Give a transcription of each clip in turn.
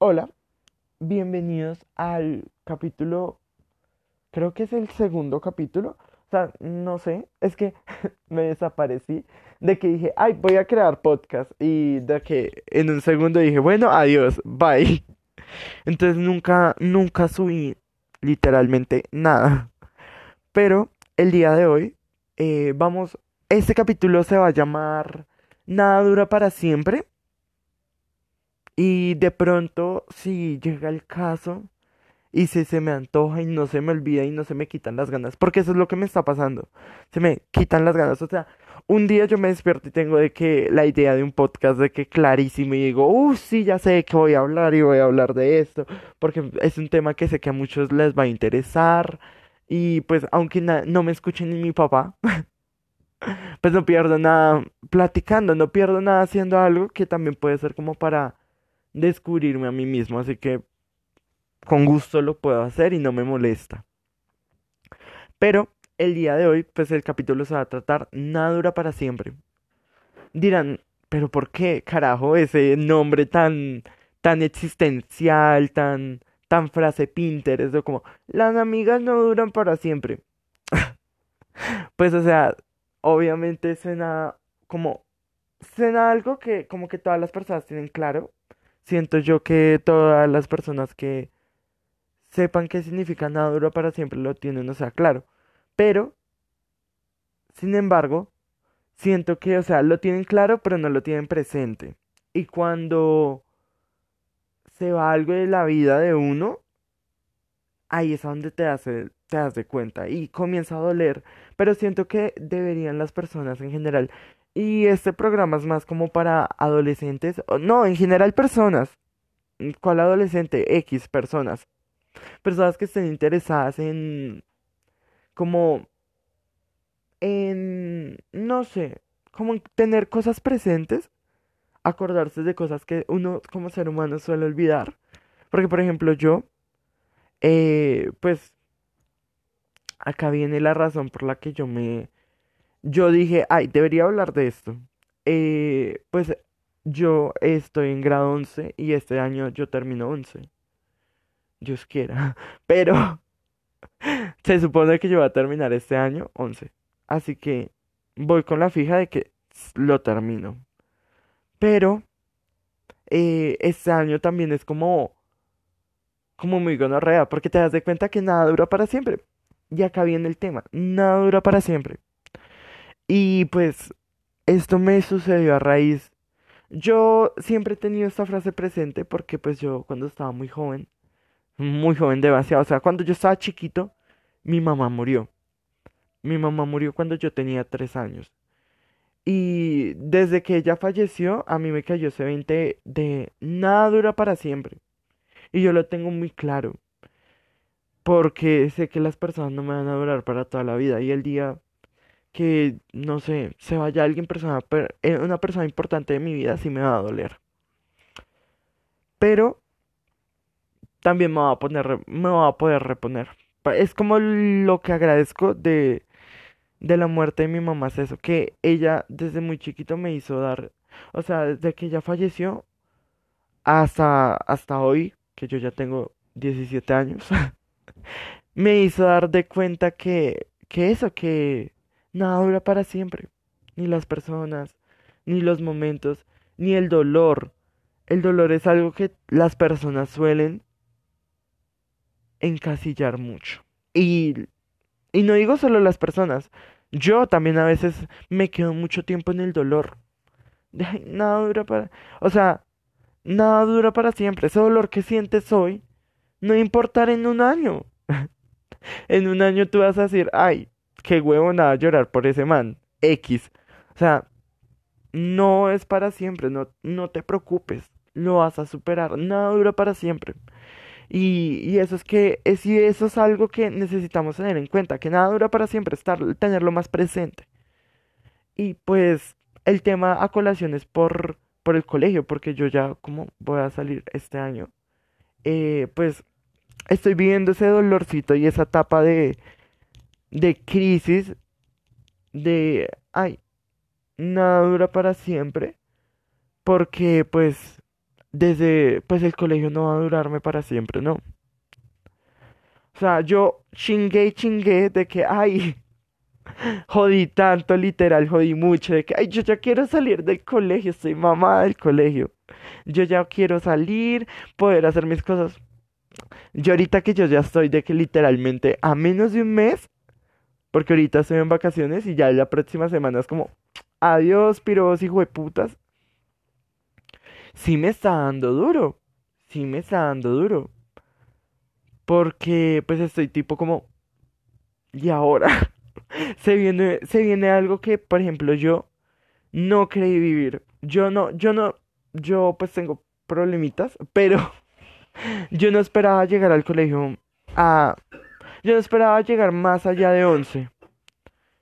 Hola, bienvenidos al capítulo, creo que es el segundo capítulo, o sea, no sé, es que me desaparecí de que dije, ay, voy a crear podcast y de que en un segundo dije, bueno, adiós, bye. Entonces nunca, nunca subí literalmente nada. Pero el día de hoy eh, vamos, este capítulo se va a llamar Nada dura para siempre. Y de pronto, si llega el caso y si se me antoja y no se me olvida y no se me quitan las ganas, porque eso es lo que me está pasando, se me quitan las ganas, o sea, un día yo me despierto y tengo de que la idea de un podcast de que clarísimo y digo, uh, sí, ya sé que voy a hablar y voy a hablar de esto, porque es un tema que sé que a muchos les va a interesar y pues aunque no me escuchen ni mi papá, pues no pierdo nada platicando, no pierdo nada haciendo algo que también puede ser como para descubrirme a mí mismo, así que con gusto lo puedo hacer y no me molesta. Pero el día de hoy, pues el capítulo se va a tratar Nada dura para siempre. Dirán, pero ¿por qué, carajo, ese nombre tan, tan existencial, tan, tan frase Pinterest, o como, las amigas no duran para siempre? pues, o sea, obviamente suena como, suena algo que como que todas las personas tienen claro. Siento yo que todas las personas que sepan qué significa nada dura para siempre lo tienen, o sea, claro. Pero, sin embargo, siento que, o sea, lo tienen claro, pero no lo tienen presente. Y cuando se va algo de la vida de uno, ahí es donde te hace, te das de cuenta y comienza a doler. Pero siento que deberían las personas en general. Y este programa es más como para adolescentes. No, en general personas. ¿Cuál adolescente? X personas. Personas que estén interesadas en como en, no sé, como en tener cosas presentes, acordarse de cosas que uno como ser humano suele olvidar. Porque, por ejemplo, yo, eh, pues, acá viene la razón por la que yo me, yo dije, ay, debería hablar de esto. Eh, pues yo estoy en grado 11 y este año yo termino 11. Dios quiera. Pero se supone que yo voy a terminar este año 11. Así que voy con la fija de que lo termino. Pero eh, este año también es como, como muy gonorrea, porque te das de cuenta que nada dura para siempre. Y acá viene el tema, nada dura para siempre. Y pues esto me sucedió a raíz. Yo siempre he tenido esta frase presente porque pues yo cuando estaba muy joven, muy joven demasiado, o sea, cuando yo estaba chiquito, mi mamá murió. Mi mamá murió cuando yo tenía tres años. Y desde que ella falleció, a mí me cayó ese 20 de nada dura para siempre. Y yo lo tengo muy claro. Porque sé que las personas no me van a durar para toda la vida. Y el día que, no sé, se vaya alguien, persona, eh, una persona importante de mi vida, sí me va a doler. Pero también me va a poner, me va a poder reponer es como lo que agradezco de, de la muerte de mi mamá, es eso, que ella desde muy chiquito me hizo dar, o sea, desde que ella falleció hasta, hasta hoy, que yo ya tengo 17 años, me hizo dar de cuenta que, que eso, que nada dura para siempre, ni las personas, ni los momentos, ni el dolor. El dolor es algo que las personas suelen encasillar mucho. Y, y no digo solo las personas, yo también a veces me quedo mucho tiempo en el dolor. nada dura para... O sea, nada dura para siempre. Ese dolor que sientes hoy no importar en un año. en un año tú vas a decir, ay, qué huevo nada llorar por ese man. X. O sea, no es para siempre, no, no te preocupes, lo vas a superar. Nada dura para siempre. Y, eso es que, es, y eso es algo que necesitamos tener en cuenta, que nada dura para siempre, estar, tenerlo más presente. Y pues el tema a colación es por, por el colegio, porque yo ya como voy a salir este año, eh, pues estoy viviendo ese dolorcito y esa etapa de, de crisis, de, ay, nada dura para siempre, porque pues desde, pues el colegio no va a durarme para siempre, ¿no? O sea, yo chingué y chingué de que, ay, jodí tanto, literal, jodí mucho, de que, ay, yo ya quiero salir del colegio, estoy mamada del colegio. Yo ya quiero salir, poder hacer mis cosas. Yo ahorita que yo ya estoy de que literalmente a menos de un mes, porque ahorita estoy en vacaciones y ya la próxima semana es como, adiós, piros, hijo de putas. Sí me está dando duro, sí me está dando duro. Porque pues estoy tipo como, ¿y ahora? se viene, se viene algo que, por ejemplo, yo no creí vivir. Yo no, yo no, yo pues tengo problemitas, pero yo no esperaba llegar al colegio a... Yo no esperaba llegar más allá de 11.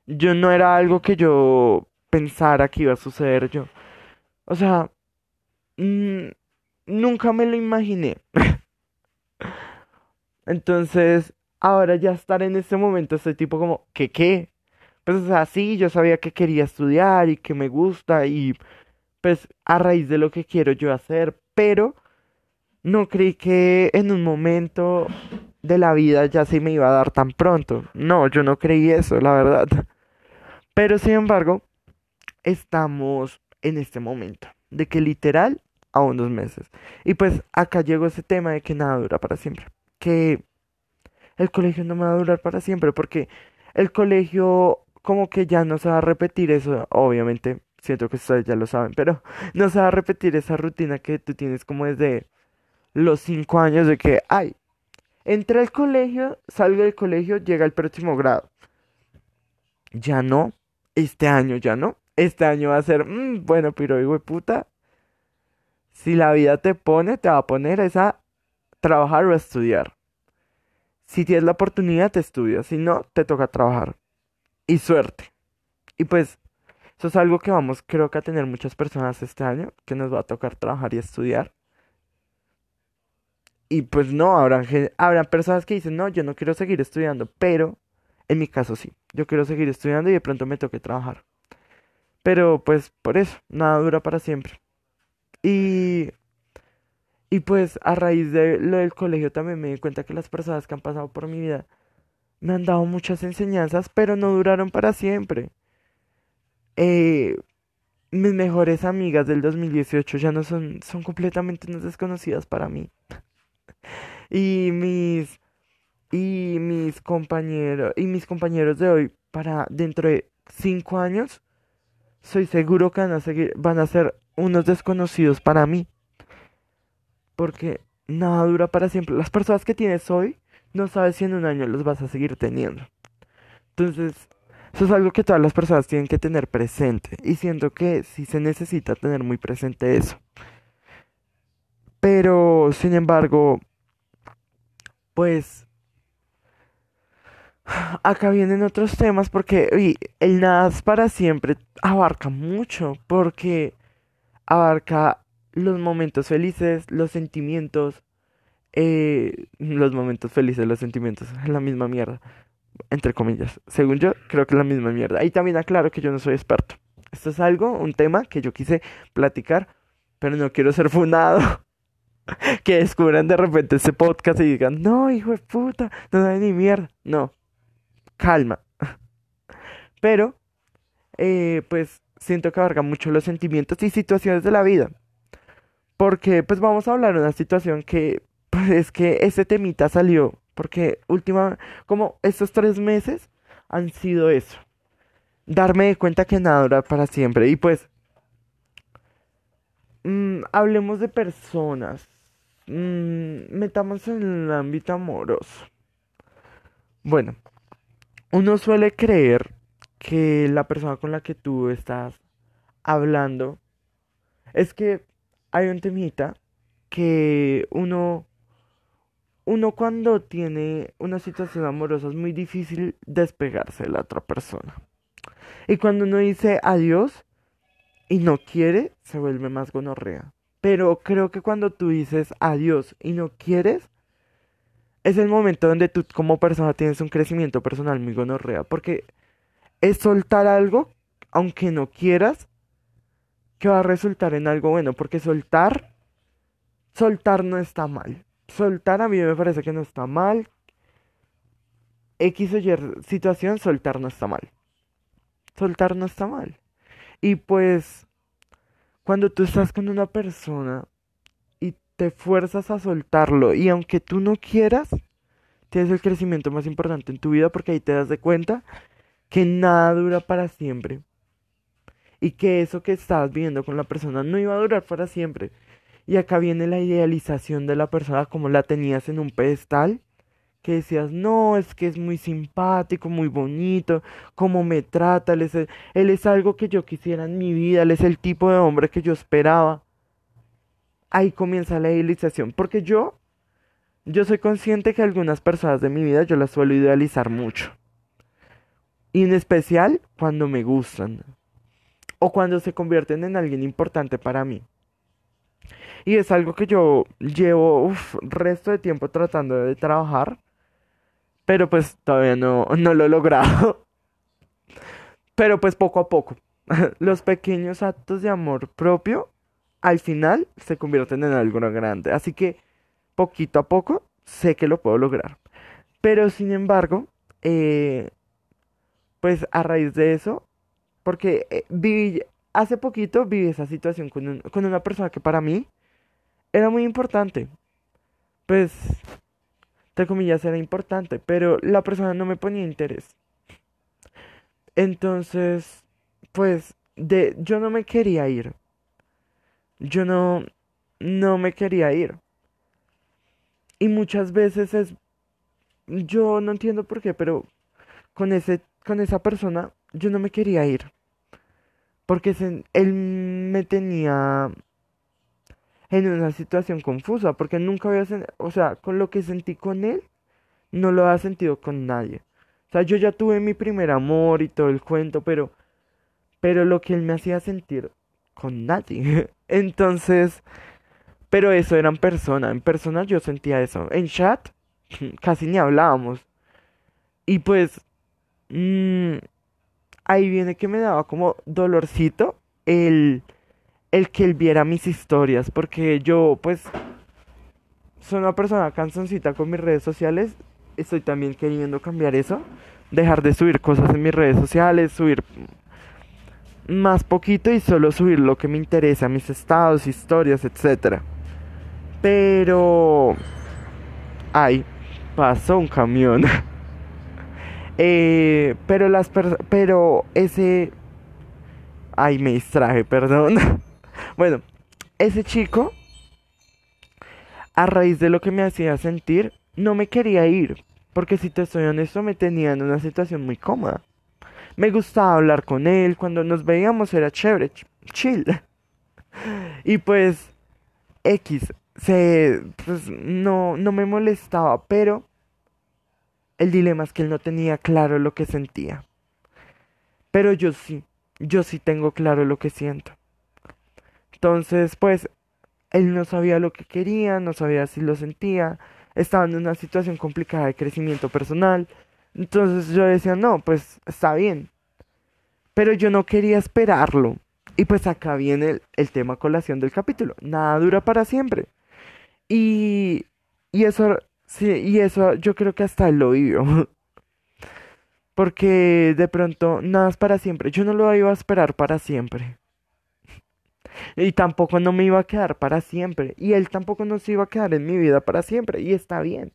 Yo no era algo que yo pensara que iba a suceder yo. O sea, mm, nunca me lo imaginé. Entonces, ahora ya estar en este momento, estoy tipo como, ¿qué qué? Pues, o sea, yo sabía que quería estudiar y que me gusta y pues a raíz de lo que quiero yo hacer, pero no creí que en un momento de la vida ya se me iba a dar tan pronto. No, yo no creí eso, la verdad. Pero sin embargo, estamos en este momento, de que literal a unos meses. Y pues acá llegó ese tema de que nada dura para siempre. Que el colegio no me va a durar para siempre, porque el colegio como que ya no se va a repetir eso, obviamente, siento que ustedes ya lo saben, pero no se va a repetir esa rutina que tú tienes como desde los cinco años de que, ay, entré al colegio, salgo del colegio, llega el próximo grado. Ya no, este año ya no, este año va a ser, mm, bueno, pero hijo de puta, si la vida te pone, te va a poner esa trabajar o estudiar. Si tienes la oportunidad, te estudias. Si no, te toca trabajar. Y suerte. Y pues, eso es algo que vamos, creo que a tener muchas personas este año, que nos va a tocar trabajar y estudiar. Y pues no, habrán, habrán personas que dicen, no, yo no quiero seguir estudiando, pero en mi caso sí, yo quiero seguir estudiando y de pronto me toque trabajar. Pero pues por eso, nada dura para siempre. Y y pues a raíz de lo del colegio también me di cuenta que las personas que han pasado por mi vida me han dado muchas enseñanzas, pero no duraron para siempre. Eh, mis mejores amigas del 2018 ya no son, son completamente unas desconocidas para mí. y mis y mis compañeros y mis compañeros de hoy para dentro de cinco años soy seguro que van a seguir van a ser unos desconocidos para mí porque nada dura para siempre. Las personas que tienes hoy, no sabes si en un año los vas a seguir teniendo. Entonces, eso es algo que todas las personas tienen que tener presente. Y siento que sí se necesita tener muy presente eso. Pero, sin embargo, pues... Acá vienen otros temas porque el nada para siempre abarca mucho. Porque abarca los momentos felices, los sentimientos, eh, los momentos felices, los sentimientos, es la misma mierda, entre comillas. Según yo, creo que es la misma mierda. Y también aclaro que yo no soy experto. Esto es algo, un tema que yo quise platicar, pero no quiero ser fundado. que descubran de repente este podcast y digan, no, hijo de puta, no da ni mierda. No, calma. pero, eh, pues siento que abarca mucho los sentimientos y situaciones de la vida. Porque pues vamos a hablar de una situación que pues es que ese temita salió. Porque última, como estos tres meses han sido eso. Darme de cuenta que nada dura para siempre. Y pues, mm, hablemos de personas. Mm, metamos en el ámbito amoroso. Bueno, uno suele creer que la persona con la que tú estás hablando es que hay un temita que uno, uno cuando tiene una situación amorosa es muy difícil despegarse de la otra persona. Y cuando uno dice adiós y no quiere, se vuelve más gonorrea. Pero creo que cuando tú dices adiós y no quieres, es el momento donde tú como persona tienes un crecimiento personal muy gonorrea. Porque es soltar algo, aunque no quieras, que va a resultar en algo bueno, porque soltar soltar no está mal. Soltar a mí me parece que no está mal. X o Y situación, soltar no está mal. Soltar no está mal. Y pues, cuando tú estás con una persona y te fuerzas a soltarlo, y aunque tú no quieras, tienes el crecimiento más importante en tu vida porque ahí te das de cuenta que nada dura para siempre. Y que eso que estabas viviendo con la persona no iba a durar para siempre. Y acá viene la idealización de la persona como la tenías en un pedestal. Que decías, no, es que es muy simpático, muy bonito, cómo me trata, él es, él es algo que yo quisiera en mi vida, él es el tipo de hombre que yo esperaba. Ahí comienza la idealización, porque yo, yo soy consciente que algunas personas de mi vida yo las suelo idealizar mucho. Y en especial cuando me gustan. O cuando se convierten en alguien importante para mí. Y es algo que yo llevo uf, resto de tiempo tratando de trabajar. Pero pues todavía no, no lo he logrado. Pero pues poco a poco. Los pequeños actos de amor propio al final se convierten en algo grande. Así que poquito a poco sé que lo puedo lograr. Pero sin embargo, eh, pues a raíz de eso, porque eh, viví, hace poquito viví esa situación con, con una persona que para mí era muy importante. Pues, entre comillas, era importante, pero la persona no me ponía interés. Entonces, pues, de, yo no me quería ir. Yo no, no me quería ir. Y muchas veces es, yo no entiendo por qué, pero con ese con esa persona yo no me quería ir. Porque él me tenía en una situación confusa. Porque nunca había sentido, o sea, con lo que sentí con él, no lo había sentido con nadie. O sea, yo ya tuve mi primer amor y todo el cuento, pero, pero lo que él me hacía sentir con nadie. Entonces, pero eso era en persona. En persona yo sentía eso. En chat casi ni hablábamos. Y pues Mm, ahí viene que me daba como dolorcito el, el que él viera mis historias, porque yo pues soy una persona canzoncita con mis redes sociales, estoy también queriendo cambiar eso, dejar de subir cosas en mis redes sociales, subir más poquito y solo subir lo que me interesa, mis estados, historias, etcétera. Pero... Ay, pasó un camión. Eh, pero las pero ese ay me distraje, perdón. bueno, ese chico a raíz de lo que me hacía sentir no me quería ir, porque si te soy honesto me tenía en una situación muy cómoda. Me gustaba hablar con él, cuando nos veíamos era chévere, chill. y pues X se pues no no me molestaba, pero el dilema es que él no tenía claro lo que sentía. Pero yo sí, yo sí tengo claro lo que siento. Entonces, pues, él no sabía lo que quería, no sabía si lo sentía, estaba en una situación complicada de crecimiento personal. Entonces yo decía, no, pues está bien. Pero yo no quería esperarlo. Y pues acá viene el, tema colación del capítulo. Nada dura para siempre. Y, y eso Sí, y eso yo creo que hasta él lo vivió. Porque de pronto nada es para siempre. Yo no lo iba a esperar para siempre. Y tampoco no me iba a quedar para siempre. Y él tampoco no se iba a quedar en mi vida para siempre. Y está bien.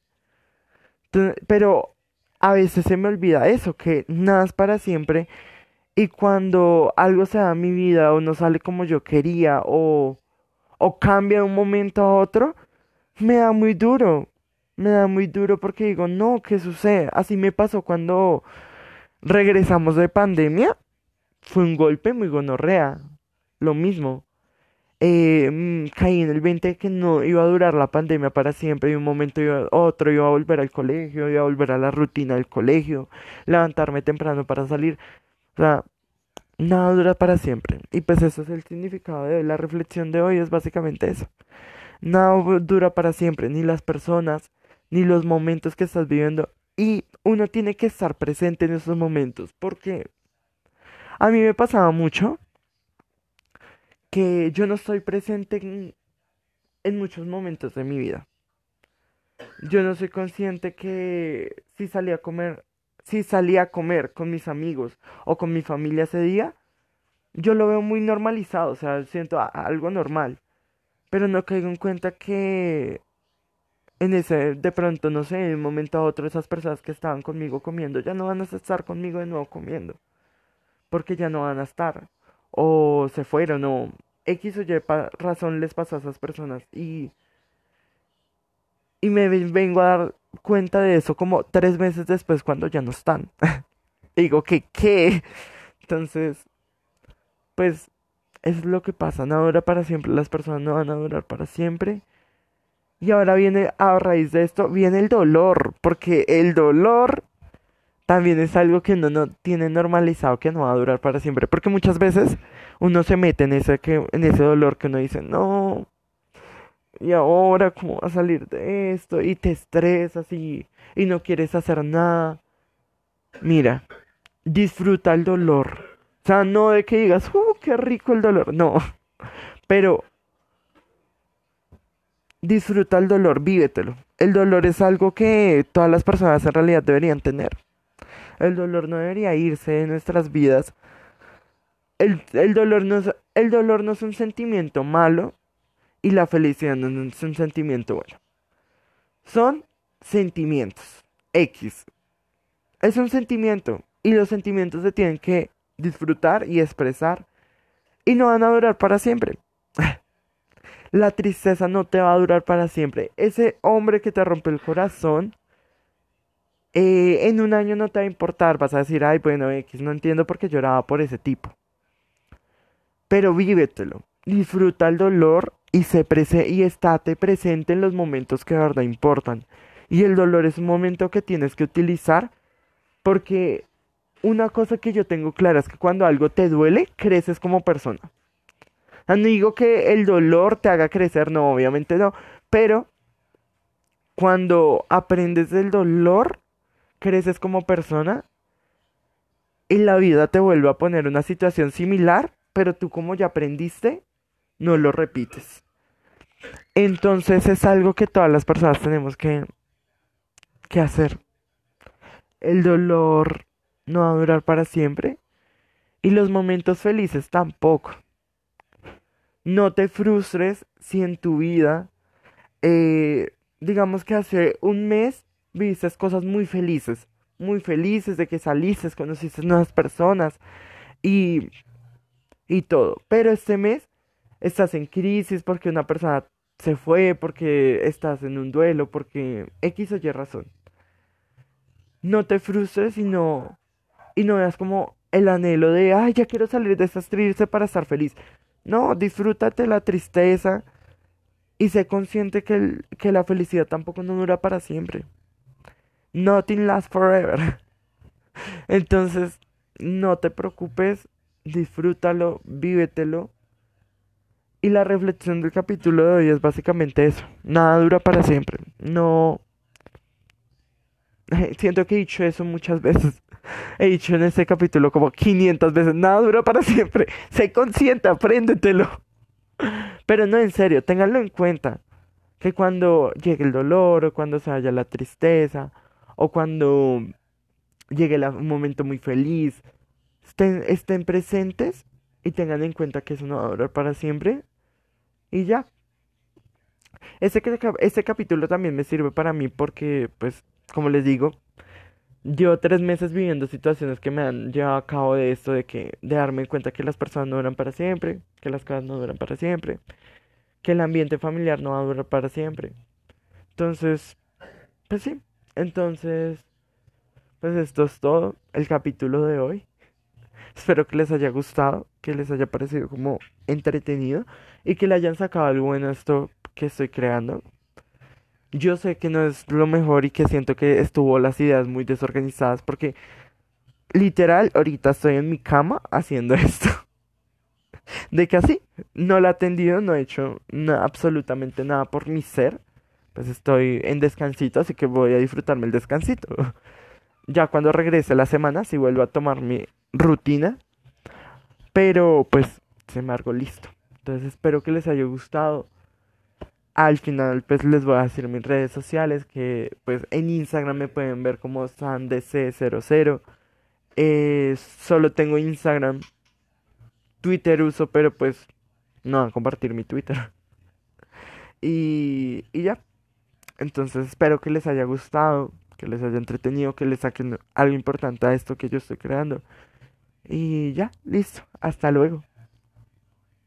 pero a veces se me olvida eso, que nada es para siempre. Y cuando algo se da en mi vida o no sale como yo quería o, o cambia de un momento a otro, me da muy duro me da muy duro porque digo, no, ¿qué sucede? Así me pasó cuando regresamos de pandemia. Fue un golpe muy gonorrea. Lo mismo. Eh, mm, caí en el 20 que no iba a durar la pandemia para siempre. Y un momento iba, otro iba a volver al colegio, iba a volver a la rutina del colegio, levantarme temprano para salir. O sea, nada dura para siempre. Y pues eso es el significado de la reflexión de hoy, es básicamente eso. Nada dura para siempre, ni las personas, ni los momentos que estás viviendo. Y uno tiene que estar presente en esos momentos. Porque a mí me pasaba mucho que yo no estoy presente en muchos momentos de mi vida. Yo no soy consciente que si salía a comer, si salía a comer con mis amigos o con mi familia ese día, yo lo veo muy normalizado, o sea, siento algo normal. Pero no caigo en cuenta que en ese, de pronto, no sé, de un momento a otro, esas personas que estaban conmigo comiendo ya no van a estar conmigo de nuevo comiendo. Porque ya no van a estar. O se fueron, o X o Y razón les pasó a esas personas. Y, y me vengo a dar cuenta de eso como tres meses después cuando ya no están. Digo que, ¿qué? Entonces, pues es lo que pasa, no dura para siempre, las personas no van a durar para siempre. Y ahora viene, a raíz de esto, viene el dolor, porque el dolor también es algo que uno no tiene normalizado que no va a durar para siempre, porque muchas veces uno se mete en ese, que, en ese dolor que uno dice, no, y ahora cómo va a salir de esto, y te estresas y, y no quieres hacer nada. Mira, disfruta el dolor o sea, no de que digas, ¡uh, qué rico el dolor! No. Pero disfruta el dolor, vívetelo. El dolor es algo que todas las personas en realidad deberían tener. El dolor no debería irse de nuestras vidas. El, el, dolor no es, el dolor no es un sentimiento malo y la felicidad no es un sentimiento bueno. Son sentimientos. X. Es un sentimiento y los sentimientos se tienen que disfrutar y expresar y no van a durar para siempre. La tristeza no te va a durar para siempre. Ese hombre que te rompe el corazón, eh, en un año no te va a importar. Vas a decir, ay, bueno, X, no entiendo por qué lloraba por ese tipo. Pero vívetelo. Disfruta el dolor y, se y estate presente en los momentos que de verdad importan. Y el dolor es un momento que tienes que utilizar porque una cosa que yo tengo clara es que cuando algo te duele, creces como persona. No digo que el dolor te haga crecer, no, obviamente no, pero cuando aprendes del dolor, creces como persona y la vida te vuelve a poner una situación similar, pero tú como ya aprendiste, no lo repites. Entonces es algo que todas las personas tenemos que, que hacer. El dolor no va a durar para siempre y los momentos felices tampoco. No te frustres si en tu vida, eh, digamos que hace un mes viste cosas muy felices, muy felices de que saliste, conociste nuevas personas y, y todo. Pero este mes estás en crisis porque una persona se fue, porque estás en un duelo, porque X o Y razón. No te frustres, sino y no veas como el anhelo de, ay, ya quiero salir de esta triste para estar feliz. No, disfrútate la tristeza y sé consciente que, que la felicidad tampoco no dura para siempre. Nothing lasts forever. Entonces, no te preocupes, disfrútalo, vívetelo. Y la reflexión del capítulo de hoy es básicamente eso. Nada dura para siempre. No... Siento que he dicho eso muchas veces. He dicho en este capítulo como 500 veces, nada dura para siempre. Sé consciente, apréndetelo. Pero no, en serio, ténganlo en cuenta. Que cuando llegue el dolor, o cuando se vaya la tristeza, o cuando llegue un momento muy feliz, estén, estén presentes y tengan en cuenta que eso no va a durar para siempre. Y ya. Este, este capítulo también me sirve para mí porque, pues, como les digo, Llevo tres meses viviendo situaciones que me han llevado a cabo de esto, de que de darme cuenta que las personas no duran para siempre, que las cosas no duran para siempre, que el ambiente familiar no va a durar para siempre. Entonces, pues sí, entonces, pues esto es todo, el capítulo de hoy. Espero que les haya gustado, que les haya parecido como entretenido y que le hayan sacado algo bueno a esto que estoy creando. Yo sé que no es lo mejor y que siento que estuvo las ideas muy desorganizadas porque literal ahorita estoy en mi cama haciendo esto. De que así no la he atendido, no he hecho absolutamente nada por mi ser. Pues estoy en descansito, así que voy a disfrutarme el descansito. Ya cuando regrese la semana, si vuelvo a tomar mi rutina. Pero pues se me listo. Entonces espero que les haya gustado. al final pues les voy a decir mis redes sociales que pues en Instagram me pueden ver como sandc00 eh, solo tengo Instagram Twitter uso pero pues no a compartir mi Twitter y, y ya entonces espero que les haya gustado que les haya entretenido que les saquen algo importante a esto que yo estoy creando. Y ya listo. Hasta luego